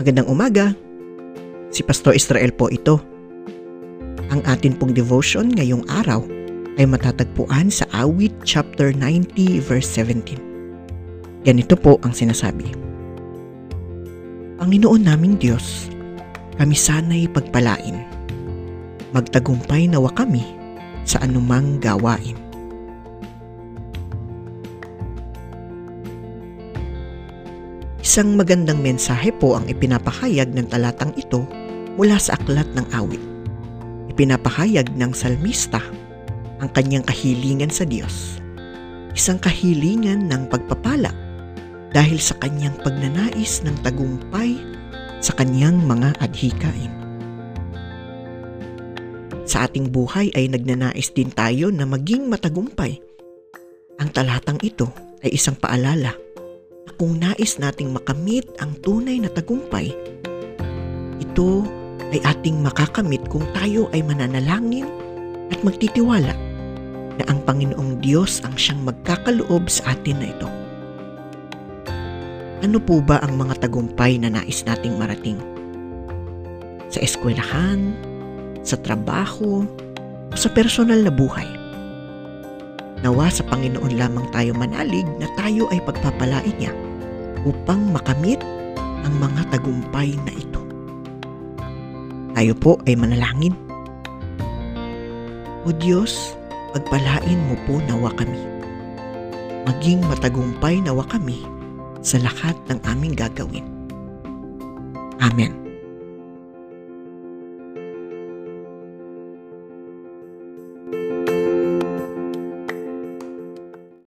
Magandang umaga. Si Pastor Israel po ito. Ang atin pong devotion ngayong araw ay matatagpuan sa Awit chapter 90 verse 17. Ganito po ang sinasabi. Panginoon naming Diyos, kami sana'y pagpalain. Magtagumpay nawa kami sa anumang gawain. Isang magandang mensahe po ang ipinapahayag ng talatang ito mula sa aklat ng awit. Ipinapahayag ng salmista ang kanyang kahilingan sa Diyos. Isang kahilingan ng pagpapala dahil sa kanyang pagnanais ng tagumpay sa kanyang mga adhikain. Sa ating buhay ay nagnanais din tayo na maging matagumpay. Ang talatang ito ay isang paalala kung nais nating makamit ang tunay na tagumpay, ito ay ating makakamit kung tayo ay mananalangin at magtitiwala na ang Panginoong Diyos ang siyang magkakaloob sa atin na ito. Ano po ba ang mga tagumpay na nais nating marating? Sa eskwelahan, sa trabaho, o sa personal na buhay? Nawa sa Panginoon lamang tayo manalig na tayo ay pagpapalain niya upang makamit ang mga tagumpay na ito. Tayo po ay manalangin. O Diyos, pagpalain mo po nawa kami. Maging matagumpay nawa kami sa lahat ng aming gagawin. Amen.